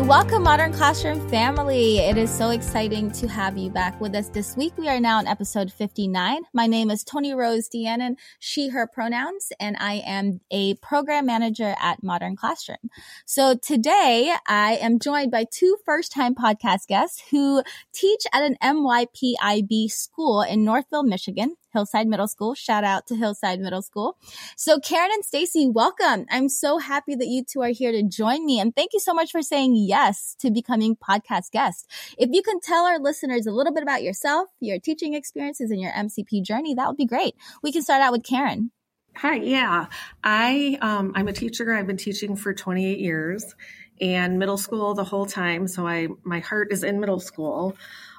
Welcome, Modern Classroom family. It is so exciting to have you back with us this week. We are now in episode 59. My name is Toni Rose Deanon, she, her pronouns, and I am a program manager at Modern Classroom. So today I am joined by two first time podcast guests who teach at an MYPIB school in Northville, Michigan. Hillside Middle School. Shout out to Hillside Middle School. So Karen and Stacy, welcome. I'm so happy that you two are here to join me. And thank you so much for saying yes to becoming podcast guests. If you can tell our listeners a little bit about yourself, your teaching experiences and your MCP journey, that would be great. We can start out with Karen. Hi, yeah. I um, I'm a teacher. I've been teaching for 28 years and middle school the whole time. So I my heart is in middle school.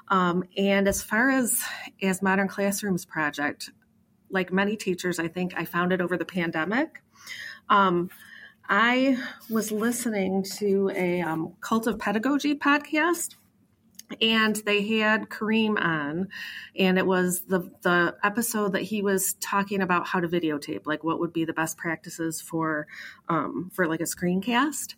Um, and as far as as Modern Classrooms project, like many teachers, I think I found it over the pandemic. Um, I was listening to a um, Cult of Pedagogy podcast, and they had Kareem on, and it was the the episode that he was talking about how to videotape, like what would be the best practices for um, for like a screencast.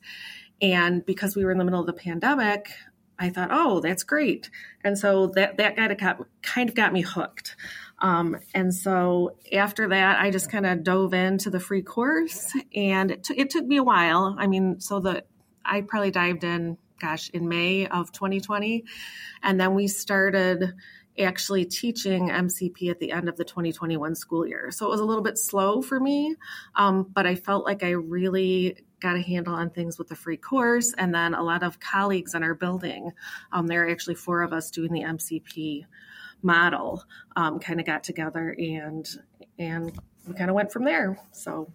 And because we were in the middle of the pandemic, I thought, oh, that's great. And so that, that kind of got, kind of got me hooked. Um, and so after that, I just kind of dove into the free course and it, t- it took me a while. I mean, so the, I probably dived in, gosh, in May of 2020. And then we started actually teaching MCP at the end of the 2021 school year. So it was a little bit slow for me, um, but I felt like I really got a handle on things with the free course. And then a lot of colleagues in our building, um, there are actually four of us doing the MCP model, um, kind of got together and and we kind of went from there. So.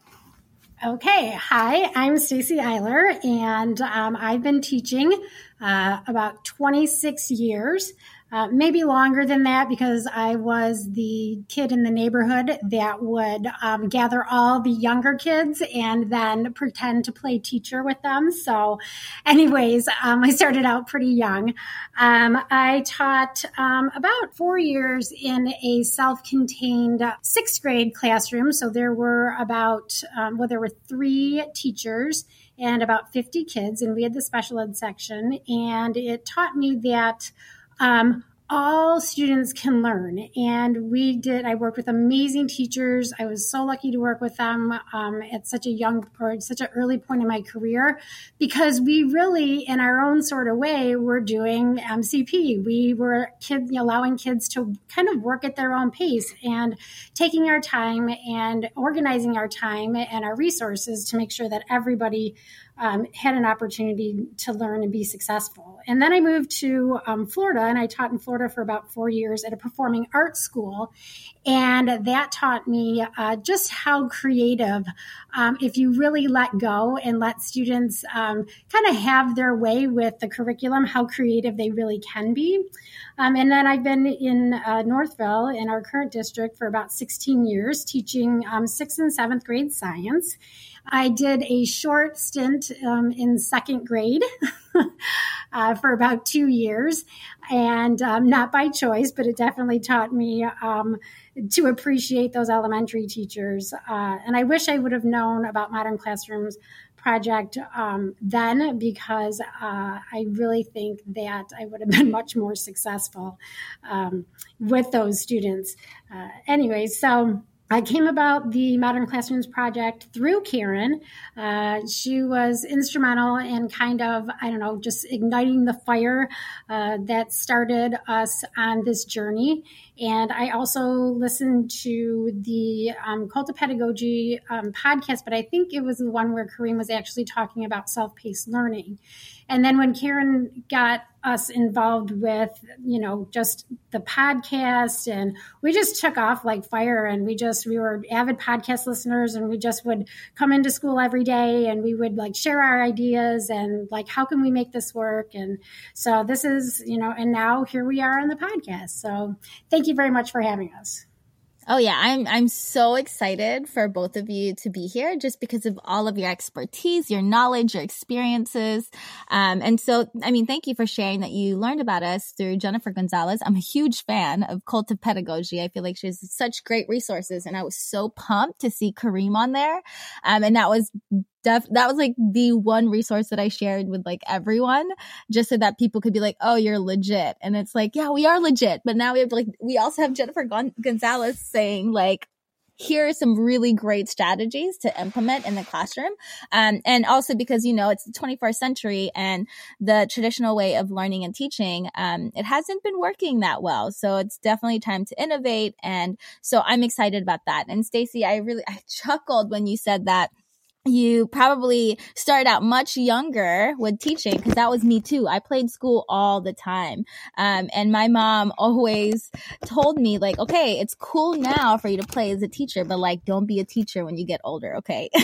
Okay, hi, I'm Stacy Eiler, and um, I've been teaching uh, about 26 years. Uh, maybe longer than that because I was the kid in the neighborhood that would um, gather all the younger kids and then pretend to play teacher with them. So, anyways, um, I started out pretty young. Um, I taught um, about four years in a self contained sixth grade classroom. So, there were about, um, well, there were three teachers and about 50 kids, and we had the special ed section. And it taught me that um, all students can learn. And we did, I worked with amazing teachers. I was so lucky to work with them um, at such a young or such an early point in my career because we really, in our own sort of way, were doing MCP. We were kids, allowing kids to kind of work at their own pace and taking our time and organizing our time and our resources to make sure that everybody um, had an opportunity to learn and be successful. And then I moved to um, Florida and I taught in Florida for about four years at a performing arts school. And that taught me uh, just how creative, um, if you really let go and let students um, kind of have their way with the curriculum, how creative they really can be. Um, and then I've been in uh, Northville in our current district for about 16 years, teaching um, sixth and seventh grade science. I did a short stint um, in second grade uh, for about two years, and um, not by choice, but it definitely taught me um, to appreciate those elementary teachers. Uh, and I wish I would have known about modern classrooms project um, then because uh, I really think that I would have been much more successful um, with those students. Uh, anyway, so I came about the Modern Classrooms project through Karen. Uh, she was instrumental in kind of, I don't know, just igniting the fire uh, that started us on this journey. And I also listened to the um, Cult of Pedagogy um, podcast, but I think it was the one where Kareem was actually talking about self paced learning. And then when Karen got us involved with, you know, just the podcast and we just took off like fire and we just, we were avid podcast listeners and we just would come into school every day and we would like share our ideas and like, how can we make this work? And so this is, you know, and now here we are on the podcast. So thank you very much for having us. Oh yeah, I'm I'm so excited for both of you to be here just because of all of your expertise, your knowledge, your experiences. Um, and so I mean, thank you for sharing that you learned about us through Jennifer Gonzalez. I'm a huge fan of Cult of Pedagogy. I feel like she has such great resources and I was so pumped to see Kareem on there. Um, and that was def- that was like the one resource that I shared with like everyone just so that people could be like, oh, you're legit. And it's like, yeah, we are legit. But now we have like, we also have Jennifer Gon- Gonzalez saying like, here are some really great strategies to implement in the classroom. Um, and also because, you know, it's the 21st century and the traditional way of learning and teaching, um, it hasn't been working that well. So it's definitely time to innovate. And so I'm excited about that. And Stacy, I really, I chuckled when you said that you probably started out much younger with teaching because that was me too. I played school all the time. Um, and my mom always told me like, okay, it's cool now for you to play as a teacher, but like, don't be a teacher when you get older. Okay.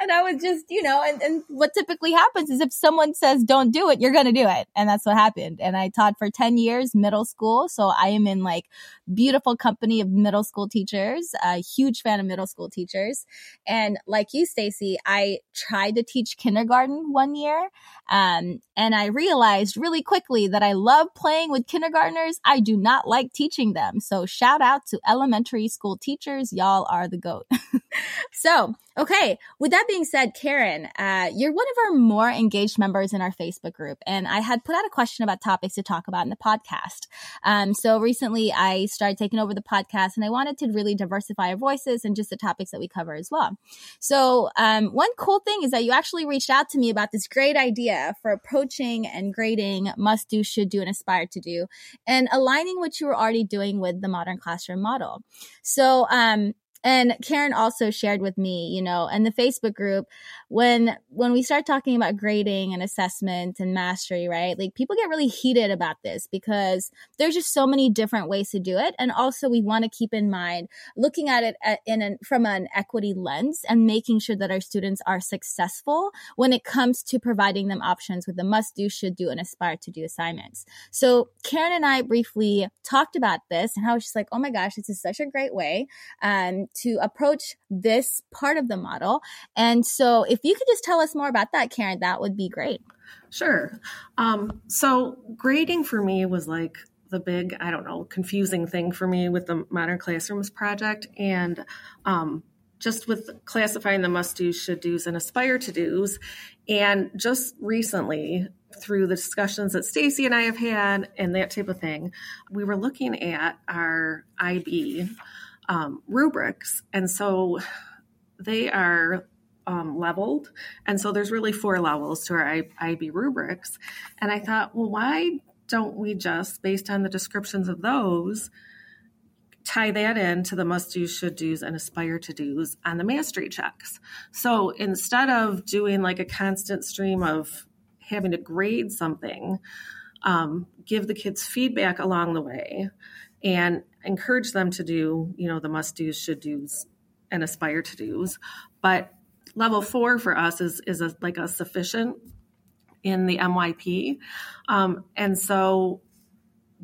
and I was just, you know, and, and what typically happens is if someone says don't do it, you're going to do it. And that's what happened. And I taught for 10 years middle school. So I am in like beautiful company of middle school teachers, a huge fan of middle school teachers. And like you, Stacy, I tried to teach kindergarten one year. Um, and I realized really quickly that I love playing with kindergartners. I do not like teaching them. So shout out to elementary school teachers. Y'all are the goat. so Okay. With that being said, Karen, uh, you're one of our more engaged members in our Facebook group, and I had put out a question about topics to talk about in the podcast. Um, so recently, I started taking over the podcast, and I wanted to really diversify our voices and just the topics that we cover as well. So um, one cool thing is that you actually reached out to me about this great idea for approaching and grading must do, should do, and aspire to do, and aligning what you were already doing with the modern classroom model. So um, and Karen also shared with me, you know, and the Facebook group when when we start talking about grading and assessment and mastery, right? Like people get really heated about this because there's just so many different ways to do it, and also we want to keep in mind looking at it at, in an, from an equity lens and making sure that our students are successful when it comes to providing them options with the must do, should do, and aspire to do assignments. So Karen and I briefly talked about this, and was just like, oh my gosh, this is such a great way. Um, to approach this part of the model. And so, if you could just tell us more about that, Karen, that would be great. Sure. Um, so, grading for me was like the big, I don't know, confusing thing for me with the Modern Classrooms project. And um, just with classifying the must do's, should do's, and aspire to do's. And just recently, through the discussions that Stacy and I have had and that type of thing, we were looking at our IB um, rubrics. And so they are um, leveled. And so there's really four levels to our IB rubrics. And I thought, well, why don't we just, based on the descriptions of those, tie that in to the must do, should do's, and aspire to do's on the mastery checks? So instead of doing like a constant stream of having to grade something, um, give the kids feedback along the way and encourage them to do, you know, the must do's, should do's, and aspire to do's. But level four for us is is a, like a sufficient in the MYP, um, and so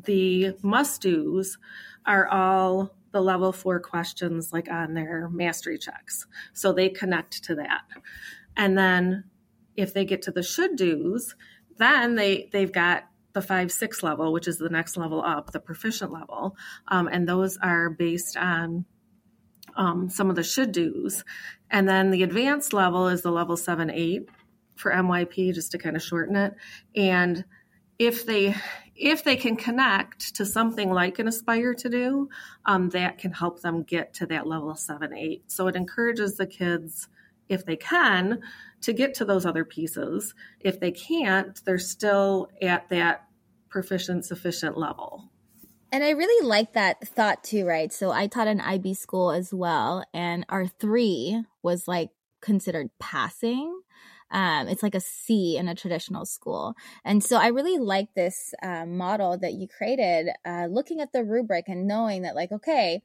the must do's are all the level four questions like on their mastery checks, so they connect to that, and then if they get to the should do's, then they they've got the five six level, which is the next level up, the proficient level, um, and those are based on um, some of the should do's, and then the advanced level is the level seven eight for MYP, just to kind of shorten it, and if they if they can connect to something like an aspire to do um, that can help them get to that level seven eight. So it encourages the kids if they can to get to those other pieces. If they can't, they're still at that proficient, sufficient level. And I really like that thought too, right? So I taught an IB school as well, and our three was like considered passing. Um, it's like a C in a traditional school. And so I really like this uh, model that you created, uh, looking at the rubric and knowing that, like, okay,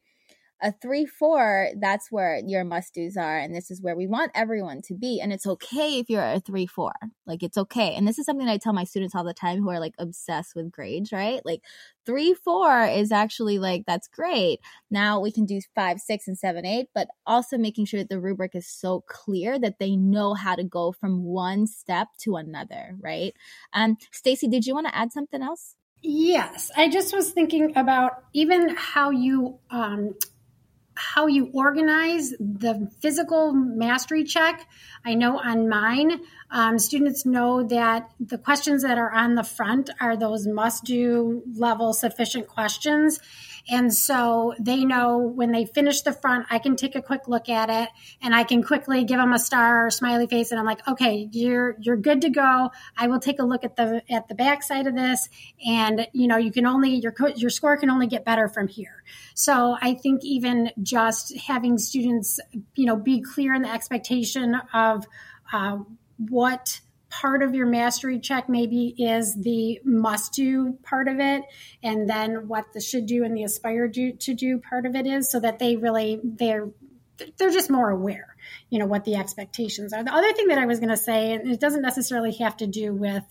a three four that's where your must do's are and this is where we want everyone to be and it's okay if you're a three four. Like it's okay. And this is something i tell my students all the time who are like obsessed with grades right? Like three four is actually like that's great. Now we can do five six and seven eight but also making sure that the rubric is so clear that they know how to go from one step to another right? Um stacy did you want to add something else? Yes, I just was thinking about even how you um, how you organize the physical mastery check. I know on mine, um, students know that the questions that are on the front are those must do level sufficient questions. And so they know when they finish the front, I can take a quick look at it and I can quickly give them a star or smiley face. And I'm like, okay, you're, you're good to go. I will take a look at the, at the back side of this. And, you know, you can only, your, your score can only get better from here. So I think even just having students, you know, be clear in the expectation of uh, what, part of your mastery check maybe is the must do part of it and then what the should do and the aspire do, to do part of it is so that they really they're they're just more aware you know what the expectations are. The other thing that i was going to say and it doesn't necessarily have to do with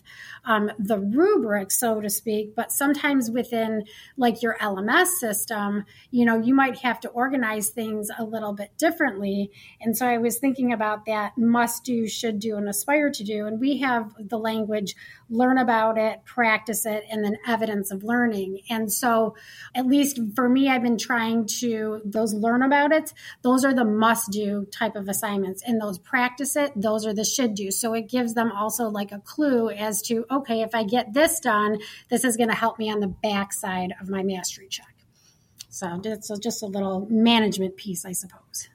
um, the rubric so to speak but sometimes within like your lms system you know you might have to organize things a little bit differently. And so i was thinking about that must do should do and aspire to do. And we have the language learn about it practice it and then evidence of learning. And so at least for me i've been trying to those learn about it those are the must do type of assignments and those practice it those are the should do so it gives them also like a clue as to okay if i get this done this is going to help me on the backside of my mastery check so it's just a little management piece i suppose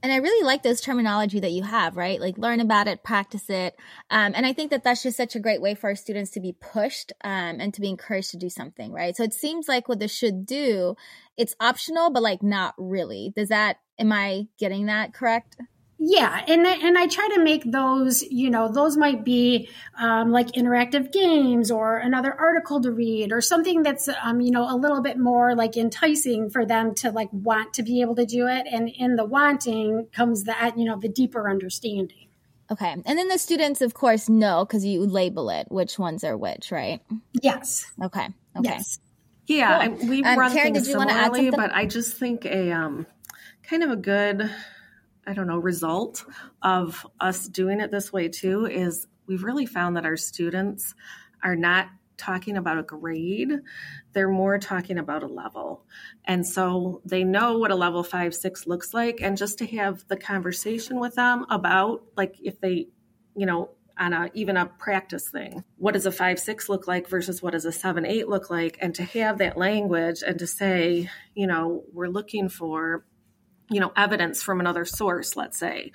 and I really like this terminology that you have, right? Like learn about it, practice it. Um, and I think that that's just such a great way for our students to be pushed um, and to be encouraged to do something, right? So it seems like what this should do, it's optional, but like not really. Does that, am I getting that correct? Yeah, and and I try to make those, you know, those might be um, like interactive games or another article to read or something that's, um, you know, a little bit more like enticing for them to like want to be able to do it. And in the wanting comes that, you know, the deeper understanding. Okay, and then the students, of course, know because you label it which ones are which, right? Yes. Okay. Okay. Yes. Yeah, cool. I, we um, run Karen, things similarly, but I just think a um, kind of a good I don't know, result of us doing it this way too is we've really found that our students are not talking about a grade, they're more talking about a level. And so they know what a level five, six looks like. And just to have the conversation with them about, like, if they, you know, on a even a practice thing what does a five six look like versus what does a seven eight look like and to have that language and to say you know we're looking for you know, evidence from another source, let's say,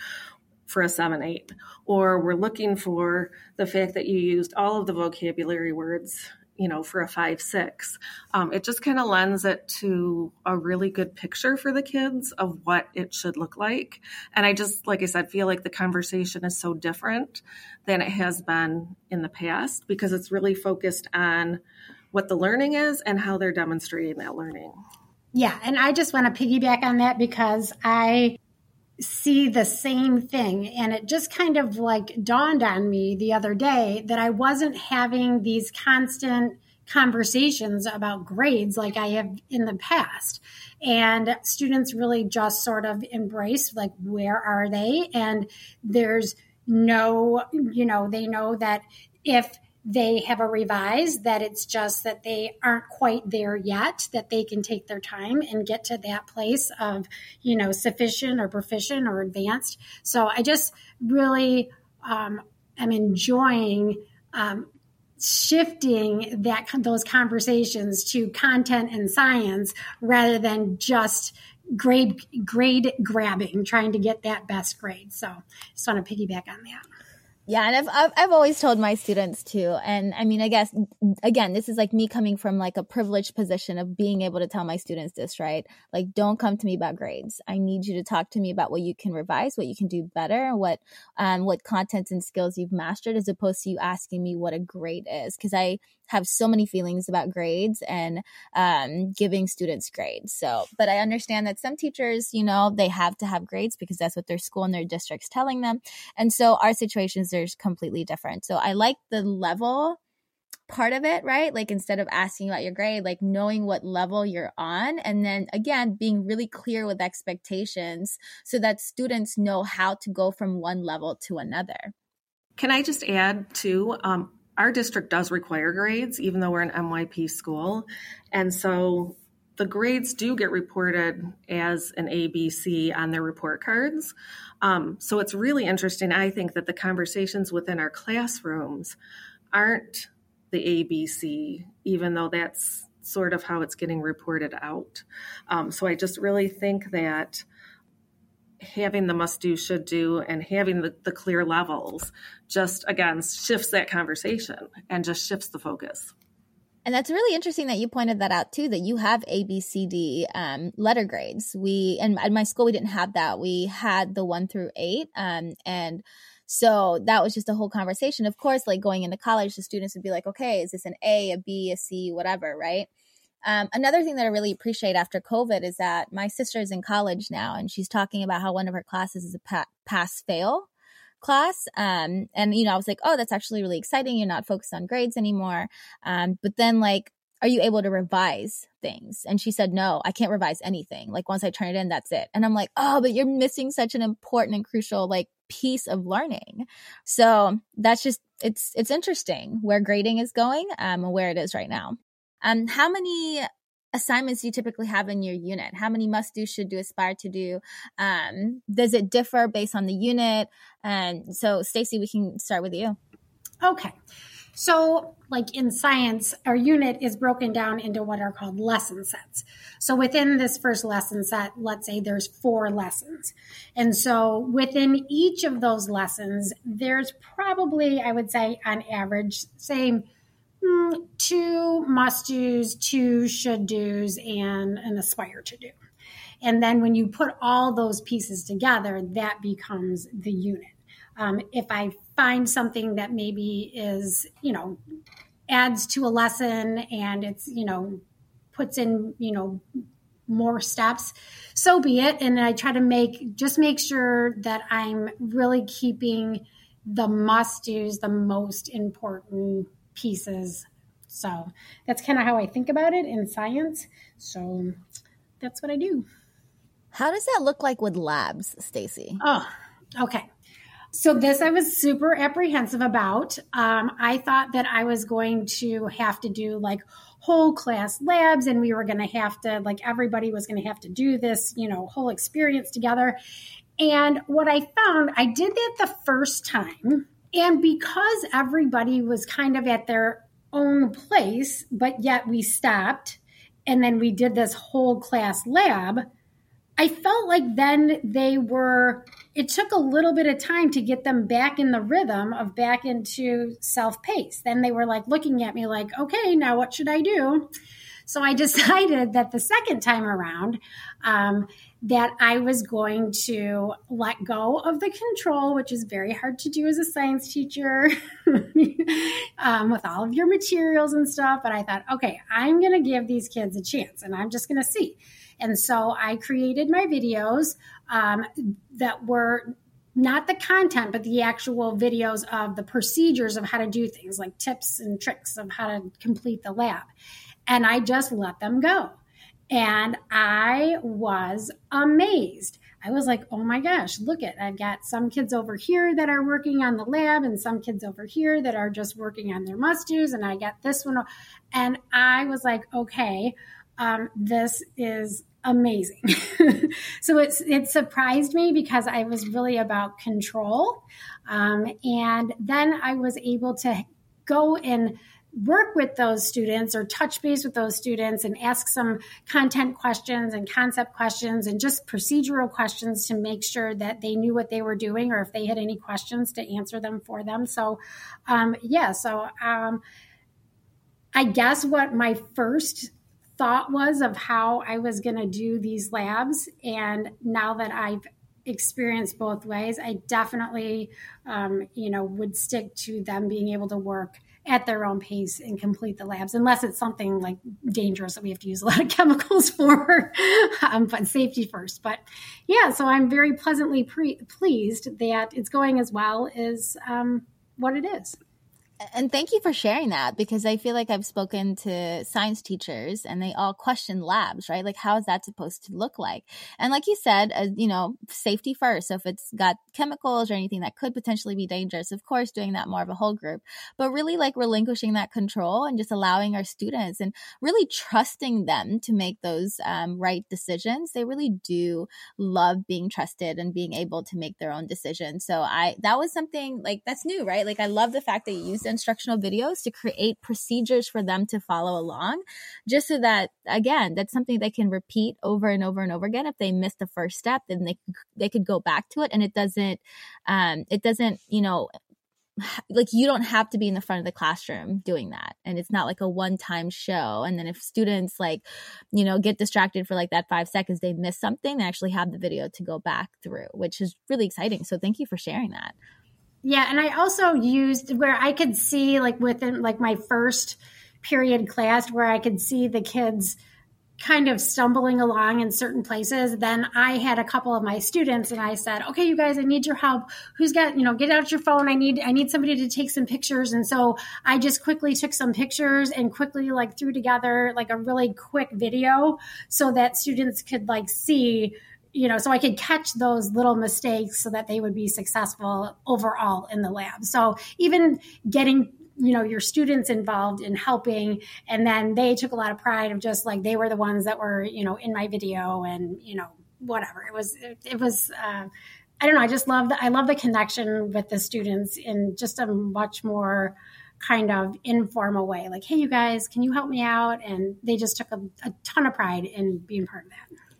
for a 7 8. Or we're looking for the fact that you used all of the vocabulary words, you know, for a 5 6. Um, it just kind of lends it to a really good picture for the kids of what it should look like. And I just, like I said, feel like the conversation is so different than it has been in the past because it's really focused on what the learning is and how they're demonstrating that learning. Yeah, and I just want to piggyback on that because I see the same thing. And it just kind of like dawned on me the other day that I wasn't having these constant conversations about grades like I have in the past. And students really just sort of embrace like, where are they? And there's no, you know, they know that if they have a revise that it's just that they aren't quite there yet that they can take their time and get to that place of you know sufficient or proficient or advanced. So i just really um, am enjoying um, shifting that those conversations to content and science rather than just grade grade grabbing trying to get that best grade. So just want to piggyback on that Yeah, and I've, I've, I've always told my students too, and I mean, I guess again, this is like me coming from like a privileged position of being able to tell my students this, right? Like, don't come to me about grades. I need you to talk to me about what you can revise, what you can do better, what um what contents and skills you've mastered, as opposed to you asking me what a grade is, because I have so many feelings about grades and um, giving students grades. So, but I understand that some teachers, you know, they have to have grades because that's what their school and their district's telling them. And so our situations are completely different. So I like the level part of it, right? Like instead of asking about your grade, like knowing what level you're on. And then again, being really clear with expectations so that students know how to go from one level to another. Can I just add too? Um, our district does require grades, even though we're an MYP school. And so the grades do get reported as an ABC on their report cards. Um, so it's really interesting, I think, that the conversations within our classrooms aren't the ABC, even though that's sort of how it's getting reported out. Um, so I just really think that having the must do, should do, and having the, the clear levels just again shifts that conversation and just shifts the focus. And that's really interesting that you pointed that out too, that you have A, B, C, D um, letter grades. We, and at my school, we didn't have that. We had the one through eight. Um, and so that was just a whole conversation. Of course, like going into college, the students would be like, okay, is this an A, a B, a C, whatever, right? Um, another thing that I really appreciate after COVID is that my sister is in college now, and she's talking about how one of her classes is a pa- pass fail class. Um, and you know, I was like, oh, that's actually really exciting. You're not focused on grades anymore. Um, but then like, are you able to revise things? And she said, no, I can't revise anything. Like once I turn it in, that's it. And I'm like, oh, but you're missing such an important and crucial like piece of learning. So that's just it's it's interesting where grading is going um, and where it is right now. Um, how many assignments do you typically have in your unit? How many must do, should do, aspire to do? Um, does it differ based on the unit? And so, Stacy, we can start with you. Okay. So, like in science, our unit is broken down into what are called lesson sets. So, within this first lesson set, let's say there's four lessons. And so, within each of those lessons, there's probably, I would say, on average, say Mm, two must do's, two should do's, and an aspire to do. And then when you put all those pieces together, that becomes the unit. Um, if I find something that maybe is, you know, adds to a lesson and it's, you know, puts in, you know, more steps, so be it. And I try to make, just make sure that I'm really keeping the must do's the most important pieces. So that's kind of how I think about it in science. So that's what I do. How does that look like with labs, Stacy? Oh, okay. So this I was super apprehensive about. Um, I thought that I was going to have to do like whole class labs and we were going to have to like everybody was going to have to do this, you know, whole experience together. And what I found, I did that the first time and because everybody was kind of at their own place, but yet we stopped and then we did this whole class lab, I felt like then they were, it took a little bit of time to get them back in the rhythm of back into self pace. Then they were like looking at me like, okay, now what should I do? So I decided that the second time around, um, that I was going to let go of the control, which is very hard to do as a science teacher um, with all of your materials and stuff. But I thought, okay, I'm going to give these kids a chance and I'm just going to see. And so I created my videos um, that were not the content, but the actual videos of the procedures of how to do things, like tips and tricks of how to complete the lab. And I just let them go. And I was amazed. I was like, oh my gosh, look at I've got some kids over here that are working on the lab and some kids over here that are just working on their must do's. And I got this one. And I was like, okay, um, this is amazing. so it's it surprised me because I was really about control. Um, and then I was able to go and work with those students or touch base with those students and ask some content questions and concept questions and just procedural questions to make sure that they knew what they were doing or if they had any questions to answer them for them. So, um, yeah, so um, I guess what my first thought was of how I was going to do these labs, and now that I've experienced both ways, I definitely, um, you know, would stick to them being able to work at their own pace and complete the labs, unless it's something like dangerous that we have to use a lot of chemicals for, um, but safety first. But yeah, so I'm very pleasantly pre- pleased that it's going as well as um, what it is and thank you for sharing that because I feel like I've spoken to science teachers and they all question labs, right? Like, how is that supposed to look like? And like you said, uh, you know, safety first. So if it's got chemicals or anything that could potentially be dangerous, of course, doing that more of a whole group, but really like relinquishing that control and just allowing our students and really trusting them to make those um, right decisions. They really do love being trusted and being able to make their own decisions. So I, that was something like that's new, right? Like, I love the fact that you used instructional videos to create procedures for them to follow along, just so that again, that's something they can repeat over and over and over again. If they miss the first step, then they they could go back to it, and it doesn't um, it doesn't you know like you don't have to be in the front of the classroom doing that. And it's not like a one time show. And then if students like you know get distracted for like that 5 seconds they miss something they actually have the video to go back through which is really exciting. So thank you for sharing that yeah, and I also used where I could see like within like my first period class where I could see the kids kind of stumbling along in certain places then i had a couple of my students and i said okay you guys i need your help. Who's got you know get out your phone. I need i need somebody to take some pictures. And so i just quickly took some pictures and quickly like threw together like a really quick video so that students could like see you know, so I could catch those little mistakes so that they would be successful overall in the lab. So even getting you know your students involved in helping and then they took a lot of pride of just like they were the ones that were you know in my video and you know whatever. It was it, it was uh, i don't know i just love the, i love the connection with the students in just a much more kind of informal way. Like hey you guys can you help me out? And they just took a, a ton of pride in being part of that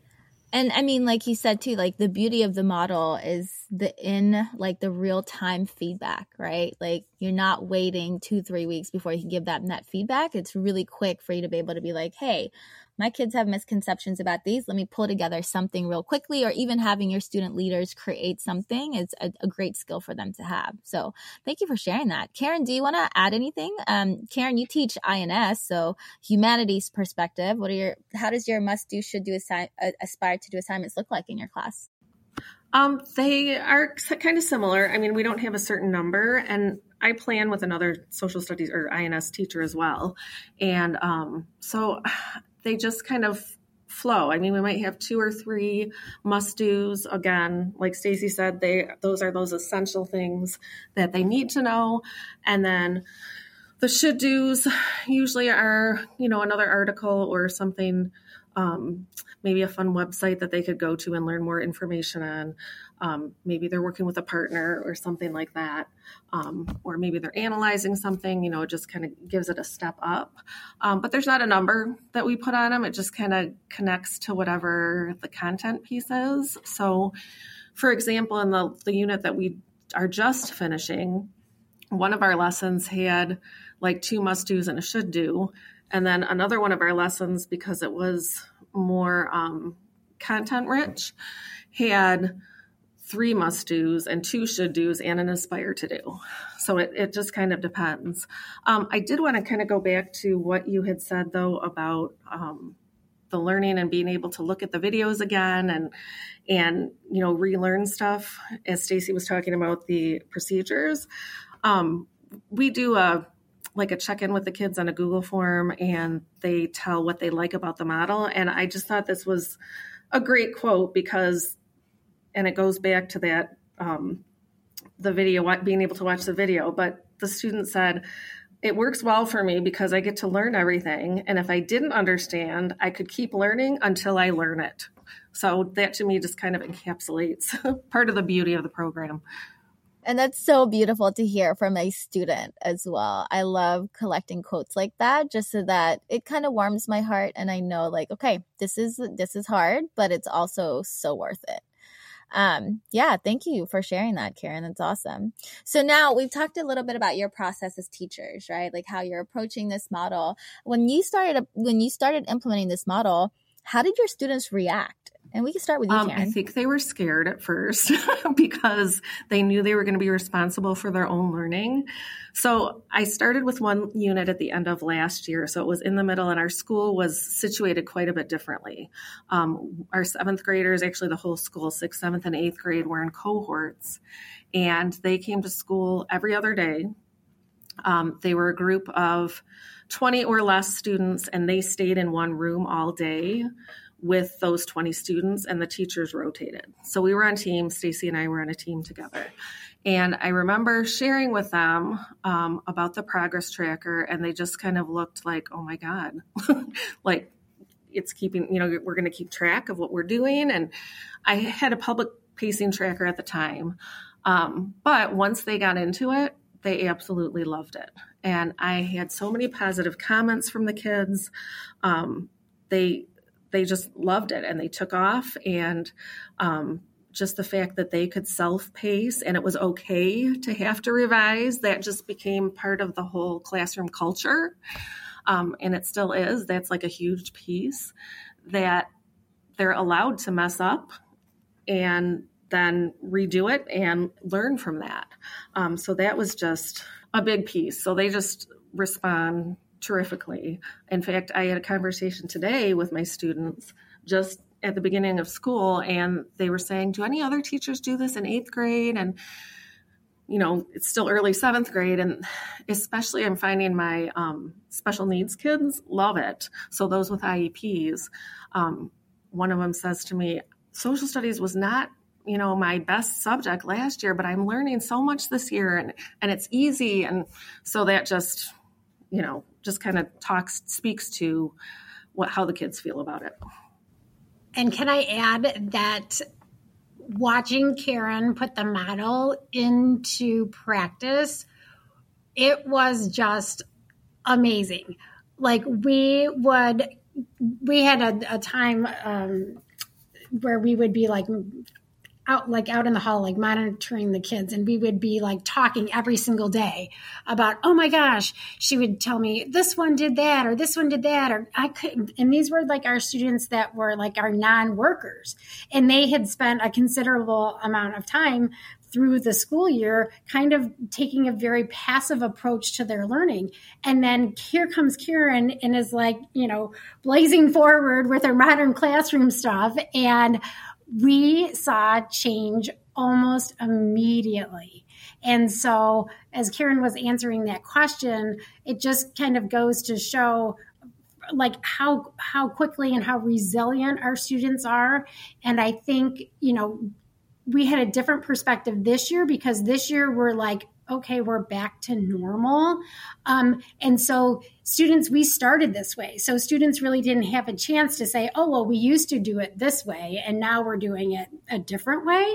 and I mean, like he said too, like the beauty of the model is the in like the real time feedback, right? Like you're not waiting two, three weeks before you can give that net feedback. It's really quick for you to be able to be like, hey, my kids have misconceptions about these. Let me pull together something real quickly, or even having your student leaders create something is a, a great skill for them to have. So thank you for sharing that. Karen, do you want to add anything? Um, Karen, you teach I&S, so humanities perspective. What are your, how does your must do, should do, assi- aspire to do assignments look like in your class? Um, they are kind of similar. I mean, we don't have a certain number, and I plan with another social studies or I&S teacher as well. And um, so they just kind of flow. I mean, we might have two or three must dos. Again, like Stacy said, they those are those essential things that they need to know. And then the should dos usually are, you know, another article or something um, maybe a fun website that they could go to and learn more information on. Um, maybe they're working with a partner or something like that. Um, or maybe they're analyzing something, you know, it just kind of gives it a step up. Um, but there's not a number that we put on them, it just kind of connects to whatever the content piece is. So, for example, in the, the unit that we are just finishing, one of our lessons had like two must do's and a should do and then another one of our lessons, because it was more um, content rich, had three must do's and two should do's and an aspire to do. So it, it just kind of depends. Um, I did want to kind of go back to what you had said though about um, the learning and being able to look at the videos again and and you know relearn stuff as Stacy was talking about the procedures. Um, we do a like a check in with the kids on a Google form and they tell what they like about the model. And I just thought this was a great quote because, and it goes back to that um, the video, being able to watch the video. But the student said, it works well for me because I get to learn everything. And if I didn't understand, I could keep learning until I learn it. So that to me just kind of encapsulates part of the beauty of the program. And that's so beautiful to hear from a student as well. I love collecting quotes like that just so that it kind of warms my heart and I know like okay, this is this is hard, but it's also so worth it. Um, yeah, thank you for sharing that, Karen. That's awesome. So now we've talked a little bit about your process as teachers, right? Like how you're approaching this model. When you started when you started implementing this model, how did your students react? And we can start with you, um, I think they were scared at first because they knew they were going to be responsible for their own learning. So I started with one unit at the end of last year. So it was in the middle, and our school was situated quite a bit differently. Um, our seventh graders, actually the whole school, sixth, seventh, and eighth grade, were in cohorts, and they came to school every other day. Um, they were a group of 20 or less students, and they stayed in one room all day with those 20 students and the teachers rotated. So we were on team, Stacy and I were on a team together. And I remember sharing with them um, about the progress tracker, and they just kind of looked like, oh my God, like it's keeping, you know, we're going to keep track of what we're doing. And I had a public pacing tracker at the time. Um, but once they got into it, they absolutely loved it. And I had so many positive comments from the kids. Um, they they just loved it and they took off. And um, just the fact that they could self pace and it was okay to have to revise that just became part of the whole classroom culture. Um, and it still is. That's like a huge piece that they're allowed to mess up and then redo it and learn from that. Um, so that was just a big piece. So they just respond terrifically. In fact, I had a conversation today with my students just at the beginning of school, and they were saying, Do any other teachers do this in eighth grade? And you know, it's still early seventh grade, and especially I'm finding my um, special needs kids love it. So, those with IEPs, um, one of them says to me, Social studies was not you know my best subject last year but i'm learning so much this year and and it's easy and so that just you know just kind of talks speaks to what how the kids feel about it. And can I add that watching Karen put the model into practice, it was just amazing. Like we would, we had a, a time um, where we would be like out like out in the hall like monitoring the kids and we would be like talking every single day about oh my gosh she would tell me this one did that or this one did that or i could and these were like our students that were like our non-workers and they had spent a considerable amount of time through the school year, kind of taking a very passive approach to their learning. And then here comes Karen and is like, you know, blazing forward with her modern classroom stuff. And we saw change almost immediately. And so, as Karen was answering that question, it just kind of goes to show like how how quickly and how resilient our students are and i think you know we had a different perspective this year because this year we're like okay, we're back to normal. Um, and so, students, we started this way. So, students really didn't have a chance to say, oh, well, we used to do it this way, and now we're doing it a different way.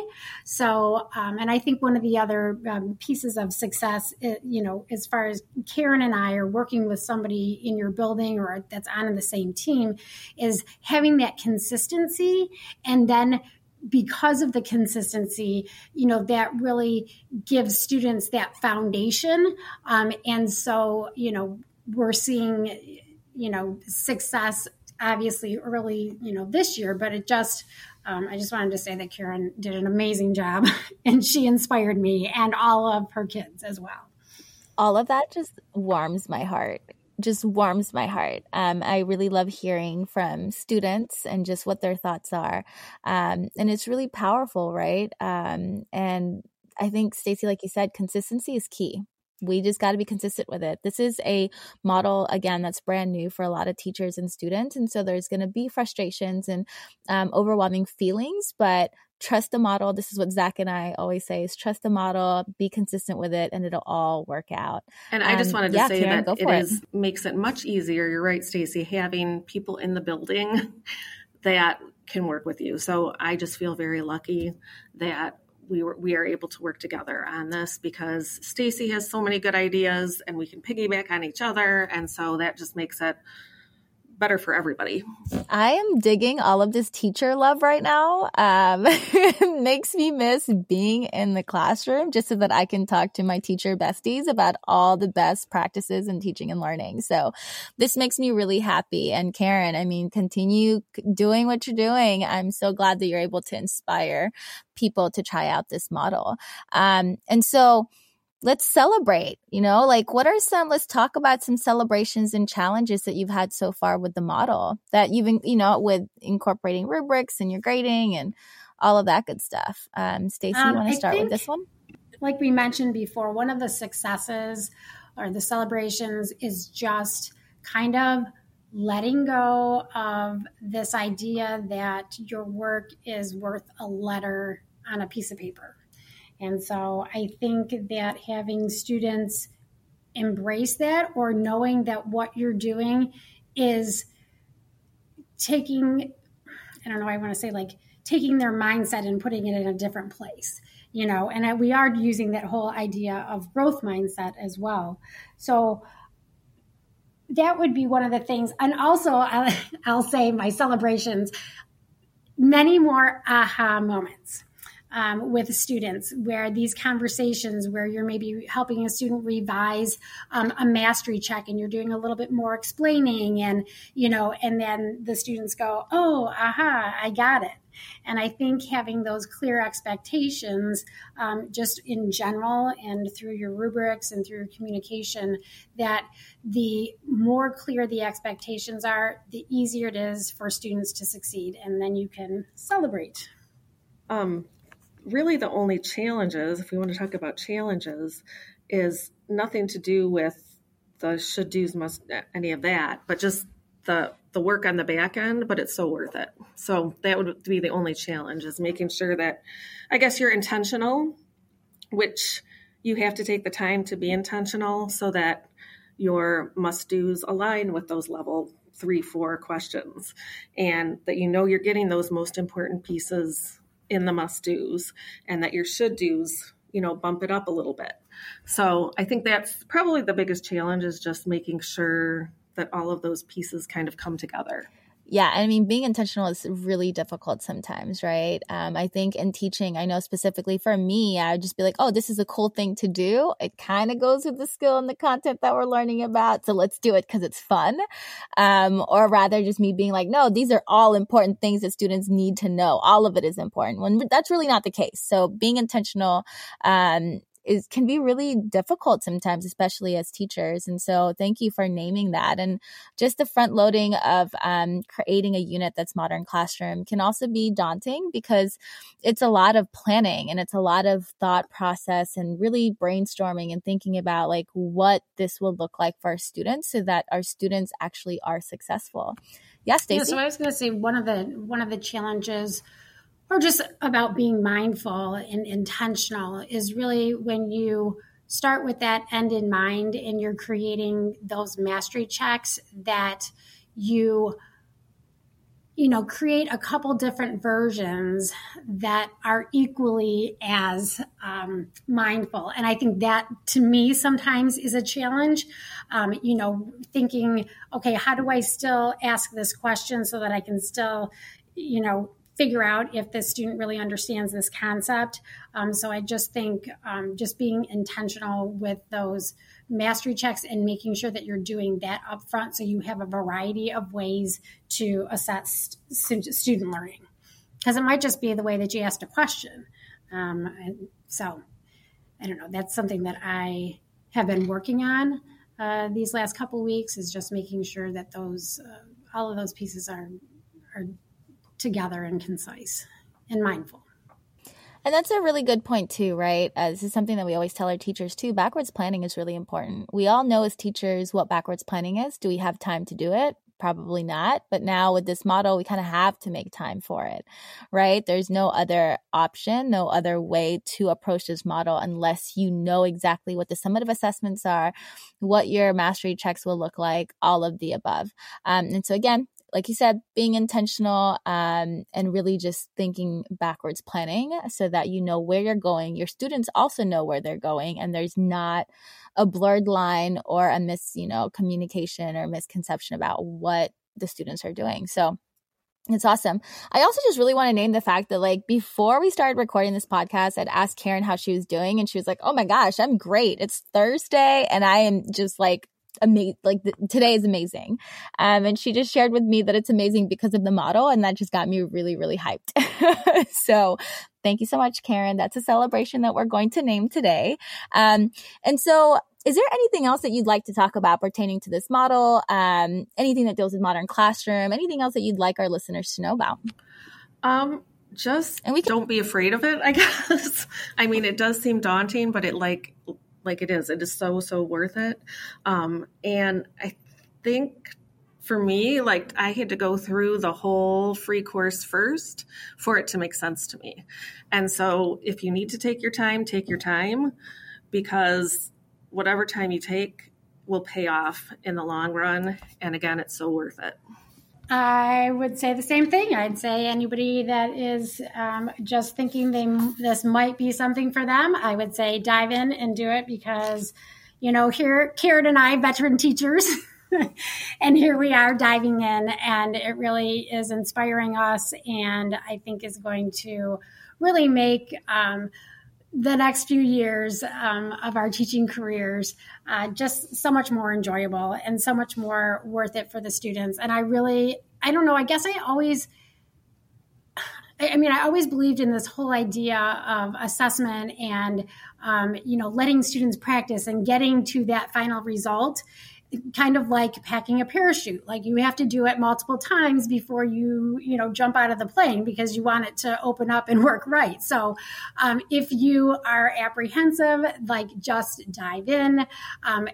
So, um, and I think one of the other um, pieces of success, uh, you know, as far as Karen and I are working with somebody in your building or that's on the same team, is having that consistency and then because of the consistency, you know, that really gives students that foundation. Um, and so, you know, we're seeing, you know, success obviously early, you know, this year, but it just, um, I just wanted to say that Karen did an amazing job and she inspired me and all of her kids as well. All of that just warms my heart just warms my heart. Um, I really love hearing from students and just what their thoughts are. Um, and it's really powerful, right? Um, and I think, Stacy, like you said, consistency is key. We just got to be consistent with it. This is a model, again, that's brand new for a lot of teachers and students. And so there's going to be frustrations and um, overwhelming feelings, but trust the model. This is what Zach and I always say is trust the model, be consistent with it, and it'll all work out. And I just um, wanted to yeah, say Karen, that it, it is makes it much easier. You're right, Stacy, having people in the building that can work with you. So I just feel very lucky that we were we are able to work together on this because Stacy has so many good ideas and we can piggyback on each other and so that just makes it better for everybody. I am digging all of this teacher love right now. Um, it makes me miss being in the classroom just so that I can talk to my teacher besties about all the best practices in teaching and learning. So this makes me really happy. And Karen, I mean, continue doing what you're doing. I'm so glad that you're able to inspire people to try out this model. Um, and so, let's celebrate, you know, like what are some, let's talk about some celebrations and challenges that you've had so far with the model that you've, you know, with incorporating rubrics and your grading and all of that good stuff. Um, Stacy, um, you want to start with this one? Like we mentioned before, one of the successes or the celebrations is just kind of letting go of this idea that your work is worth a letter on a piece of paper and so I think that having students embrace that or knowing that what you're doing is taking, I don't know, I want to say like taking their mindset and putting it in a different place, you know, and we are using that whole idea of growth mindset as well. So that would be one of the things. And also, I'll, I'll say my celebrations, many more aha moments um, with students where these conversations where you're maybe helping a student revise um, a mastery check and you're doing a little bit more explaining and you know and then the students go oh aha i got it and I think having those clear expectations, um, just in general and through your rubrics and through your communication, that the more clear the expectations are, the easier it is for students to succeed. And then you can celebrate. Um, really the only challenges, if we want to talk about challenges, is nothing to do with the should do's must any of that, but just the the work on the back end, but it's so worth it. So that would be the only challenge is making sure that I guess you're intentional, which you have to take the time to be intentional so that your must do's align with those level three, four questions and that you know you're getting those most important pieces in the must do's and that your should do's you know bump it up a little bit. So i think that's probably the biggest challenge is just making sure that all of those pieces kind of come together yeah, I mean, being intentional is really difficult sometimes, right? Um, I think in teaching, I know specifically for me, I would just be like, oh, this is a cool thing to do. It kind of goes with the skill and the content that we're learning about. So let's do it because it's fun. Um, or rather, just me being like, no, these are all important things that students need to know. All of it is important when that's really not the case. So being intentional, um, is can be really difficult sometimes, especially as teachers. And so thank you for naming that. And just the front loading of um, creating a unit that's modern classroom can also be daunting because it's a lot of planning and it's a lot of thought process and really brainstorming and thinking about like what this will look like for our students so that our students actually are successful. Yes, Stacey. Yeah, so I was going to say one of the one of the challenges or just about being mindful and intentional is really when you start with that end in mind and you're creating those mastery checks that you you know create a couple different versions that are equally as um, mindful. And i think that to me sometimes is a challenge. Um, you know thinking okay how do i still ask this question so that i can still you know figure out if the student really understands this concept. Um, so I just think um, just being intentional with those mastery checks and making sure that you're doing that up front so you have a variety of ways to assess st- student learning. Because it might just be the way that you asked a question. Um, so I don't know, that's something that I have been working on uh, these last couple weeks is just making sure that those uh, all of those pieces are are together and concise and mindful. And that's a really good point too, right? Uh, this is something that we always tell our teachers too. Backwards planning is really important. We all know as teachers what backwards planning is. Do we have time to do it? Probably not. But now with this model, we kind of have to make time for it, right? There's no other option, no other way to approach this model unless you know exactly what the summative assessments are, what your mastery checks will look like, all of the above. Um, and so again, like you said, being intentional um, and really just thinking backwards planning so that you know where you're going. Your students also know where they're going, and there's not a blurred line or a mis, you know, communication or misconception about what the students are doing. So it's awesome. I also just really want to name the fact that, like, before we started recording this podcast, I'd asked Karen how she was doing, and she was like, Oh my gosh, I'm great. It's Thursday, and I am just like amazing. Like, today is amazing. Um, and she just shared with me that it's amazing because of the model, and that just got me really, really hyped. so, thank you so much, Karen. That's a celebration that we're going to name today. Um, and so, is there anything else that you'd like to talk about pertaining to this model? Um, anything that deals with modern classroom? Anything else that you'd like our listeners to know about? Um, just and we can- don't be afraid of it. I guess. I mean, it does seem daunting, but it like like it is. It is so so worth it. Um, and I think for me, like I had to go through the whole free course first for it to make sense to me. And so, if you need to take your time, take your time because whatever time you take will pay off in the long run. And again, it's so worth it. I would say the same thing. I'd say anybody that is um, just thinking they this might be something for them, I would say dive in and do it because, you know, here Karen and I, veteran teachers, and here we are diving in, and it really is inspiring us, and I think is going to really make um, the next few years um, of our teaching careers uh, just so much more enjoyable and so much more worth it for the students. And I really, I don't know, I guess I always, I mean, I always believed in this whole idea of assessment and, um, you know, letting students practice and getting to that final result kind of like packing a parachute. Like you have to do it multiple times before you you know jump out of the plane because you want it to open up and work right. So um, if you are apprehensive like just dive in. Um,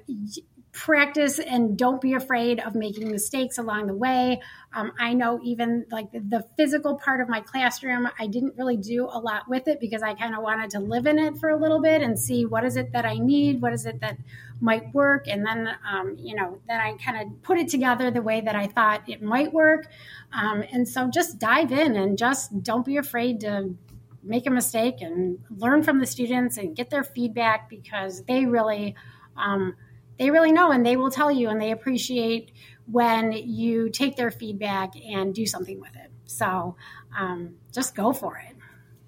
practice and don't be afraid of making mistakes along the way. Um, I know even like the physical part of my classroom, I didn't really do a lot with it because I kind of wanted to live in it for a little bit and see what is it that I need, what is it that might work, and then um, you know then I kind of put it together the way that I thought it might work. Um, and so just dive in and just don't be afraid to make a mistake and learn from the students and get their feedback because they really um, they really know and they will tell you and they appreciate when you take their feedback and do something with it. So um, just go for it.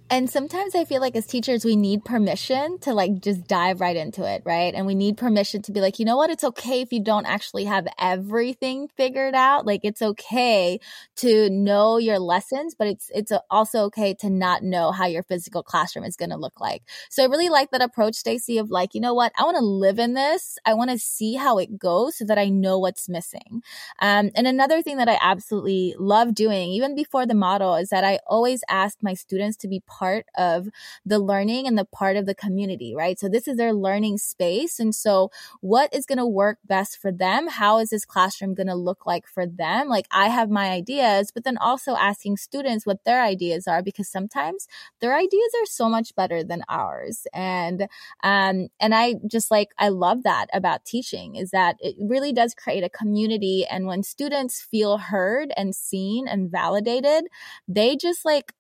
And sometimes I feel like as teachers, we need permission to like just dive right into it, right? And we need permission to be like, you know what? It's okay if you don't actually have everything figured out. Like it's okay to know your lessons, but it's it's also okay to not know how your physical classroom is going to look like. So I really like that approach, Stacy, of like, you know what? I want to live in this. I want to see how it goes so that I know what's missing. Um, and another thing that I absolutely love doing, even before the model, is that I always ask my students to be part of the learning and the part of the community, right? So this is their learning space. And so what is going to work best for them? How is this classroom going to look like for them? Like I have my ideas, but then also asking students what their ideas are because sometimes their ideas are so much better than ours. And, um, and I just like, I love that about teaching is that it really does create a community. And when students feel heard and seen and validated, they just like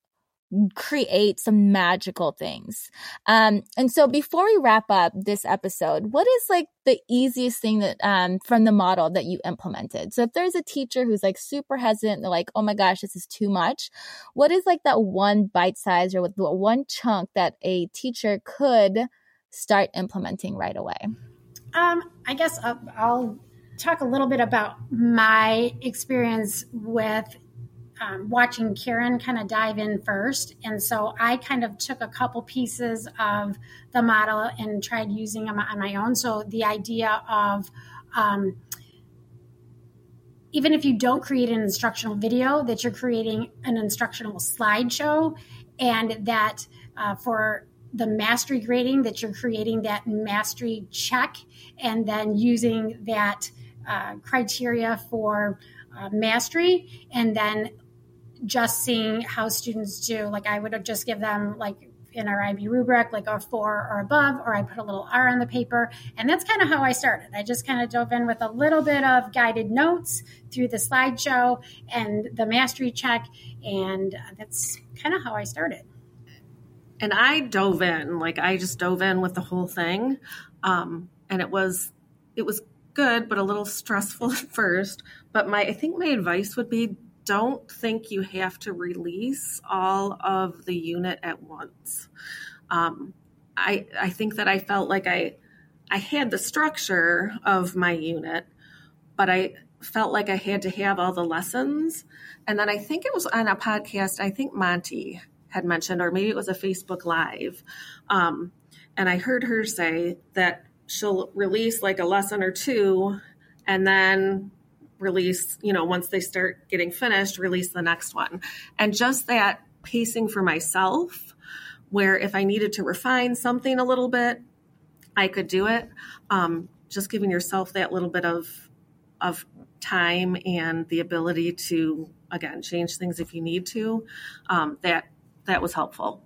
create some magical things. Um, and so before we wrap up this episode, what is like the easiest thing that um, from the model that you implemented? So if there's a teacher who's like super hesitant, they're like, oh my gosh, this is too much. What is like that one bite size or one chunk that a teacher could start implementing right away? Um, I guess I'll, I'll talk a little bit about my experience with um, watching Karen kind of dive in first. And so I kind of took a couple pieces of the model and tried using them on my own. So the idea of um, even if you don't create an instructional video, that you're creating an instructional slideshow, and that uh, for the mastery grading, that you're creating that mastery check, and then using that uh, criteria for uh, mastery, and then just seeing how students do. Like I would just give them like in our IB rubric, like a four or above, or I put a little R on the paper. And that's kind of how I started. I just kind of dove in with a little bit of guided notes through the slideshow and the mastery check. And that's kind of how I started. And I dove in, like I just dove in with the whole thing. Um, and it was, it was good, but a little stressful at first. But my, I think my advice would be don't think you have to release all of the unit at once. Um, I I think that I felt like I I had the structure of my unit, but I felt like I had to have all the lessons. And then I think it was on a podcast. I think Monty had mentioned, or maybe it was a Facebook Live, um, and I heard her say that she'll release like a lesson or two, and then release, you know, once they start getting finished, release the next one. And just that pacing for myself, where if I needed to refine something a little bit, I could do it. Um, just giving yourself that little bit of of time and the ability to again change things if you need to. Um, that that was helpful.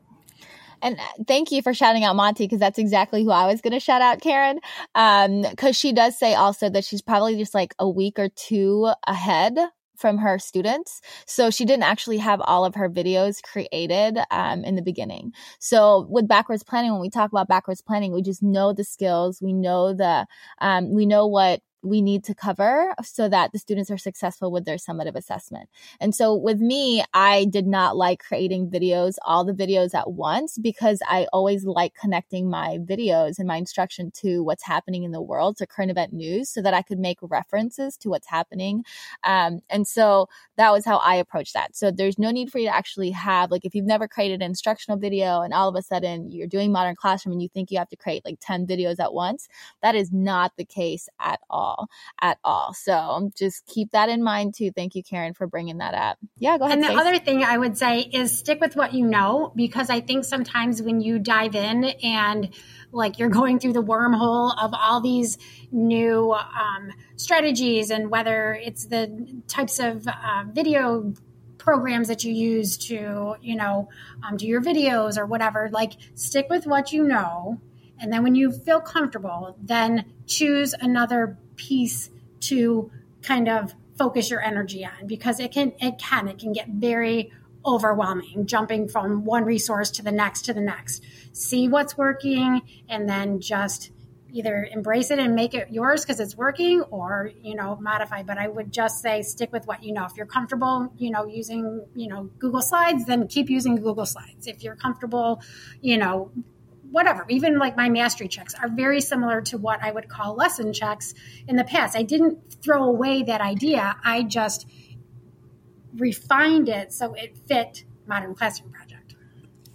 And thank you for shouting out Monty because that's exactly who I was going to shout out, Karen. Um, because she does say also that she's probably just like a week or two ahead from her students. So she didn't actually have all of her videos created um, in the beginning. So with backwards planning, when we talk about backwards planning, we just know the skills, we know the, um, we know what we need to cover so that the students are successful with their summative assessment. And so with me, I did not like creating videos, all the videos at once, because I always like connecting my videos and my instruction to what's happening in the world, to current event news, so that I could make references to what's happening. Um, and so that was how I approached that. So there's no need for you to actually have, like, if you've never created an instructional video and all of a sudden you're doing modern classroom and you think you have to create like 10 videos at once, that is not the case at all all at all. So just keep that in mind too. Thank you, Karen, for bringing that up. Yeah, go ahead. And the other thing I would say is stick with what you know, because I think sometimes when you dive in and like you're going through the wormhole of all these new um, strategies and whether it's the types of uh, video programs that you use to you know um, do your videos or whatever like stick with what you know and then when you feel comfortable then choose another piece to kind of focus your energy on because it can it can it can get very overwhelming jumping from one resource to the next to the next. See what's working and then just either embrace it and make it yours because it's working or you know modify. But i would just say stick with what you know. If you're comfortable you know using you know google slides then keep using google slides. If you're comfortable you know whatever, even like my mastery checks are very similar to what I would call lesson checks in the past. I didn't throw away that idea, I just refined it so it fit modern classroom project.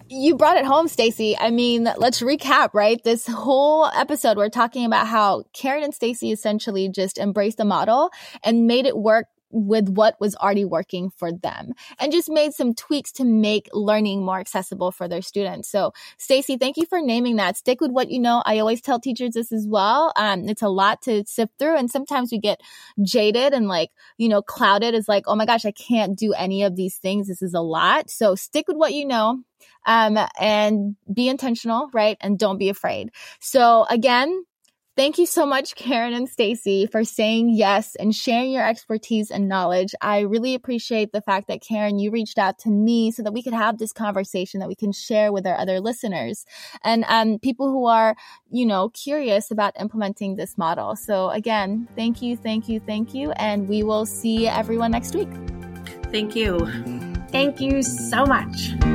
You brought it home, Stacy. I mean, let's recap, right? This whole episode we're talking about how Karen and Stacy essentially just embraced the model and made it work with what was already working for them and just made some tweaks to make learning more accessible for their students. So Stacy, thank you for naming that. Stick with what you know. I always tell teachers this as well. Um, it's a lot to sift through and sometimes we get jaded and like, you know, clouded as like, oh my gosh, I can't do any of these things. This is a lot. So stick with what you know. Um, and be intentional, right? And don't be afraid. So again, Thank you so much, Karen and Stacy, for saying yes and sharing your expertise and knowledge. I really appreciate the fact that Karen, you reached out to me so that we could have this conversation that we can share with our other listeners and um, people who are, you know, curious about implementing this model. So again, thank you, thank you, thank you, and we will see everyone next week. Thank you. Thank you so much.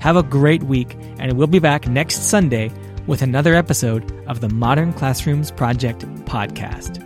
Have a great week, and we'll be back next Sunday with another episode of the Modern Classrooms Project podcast.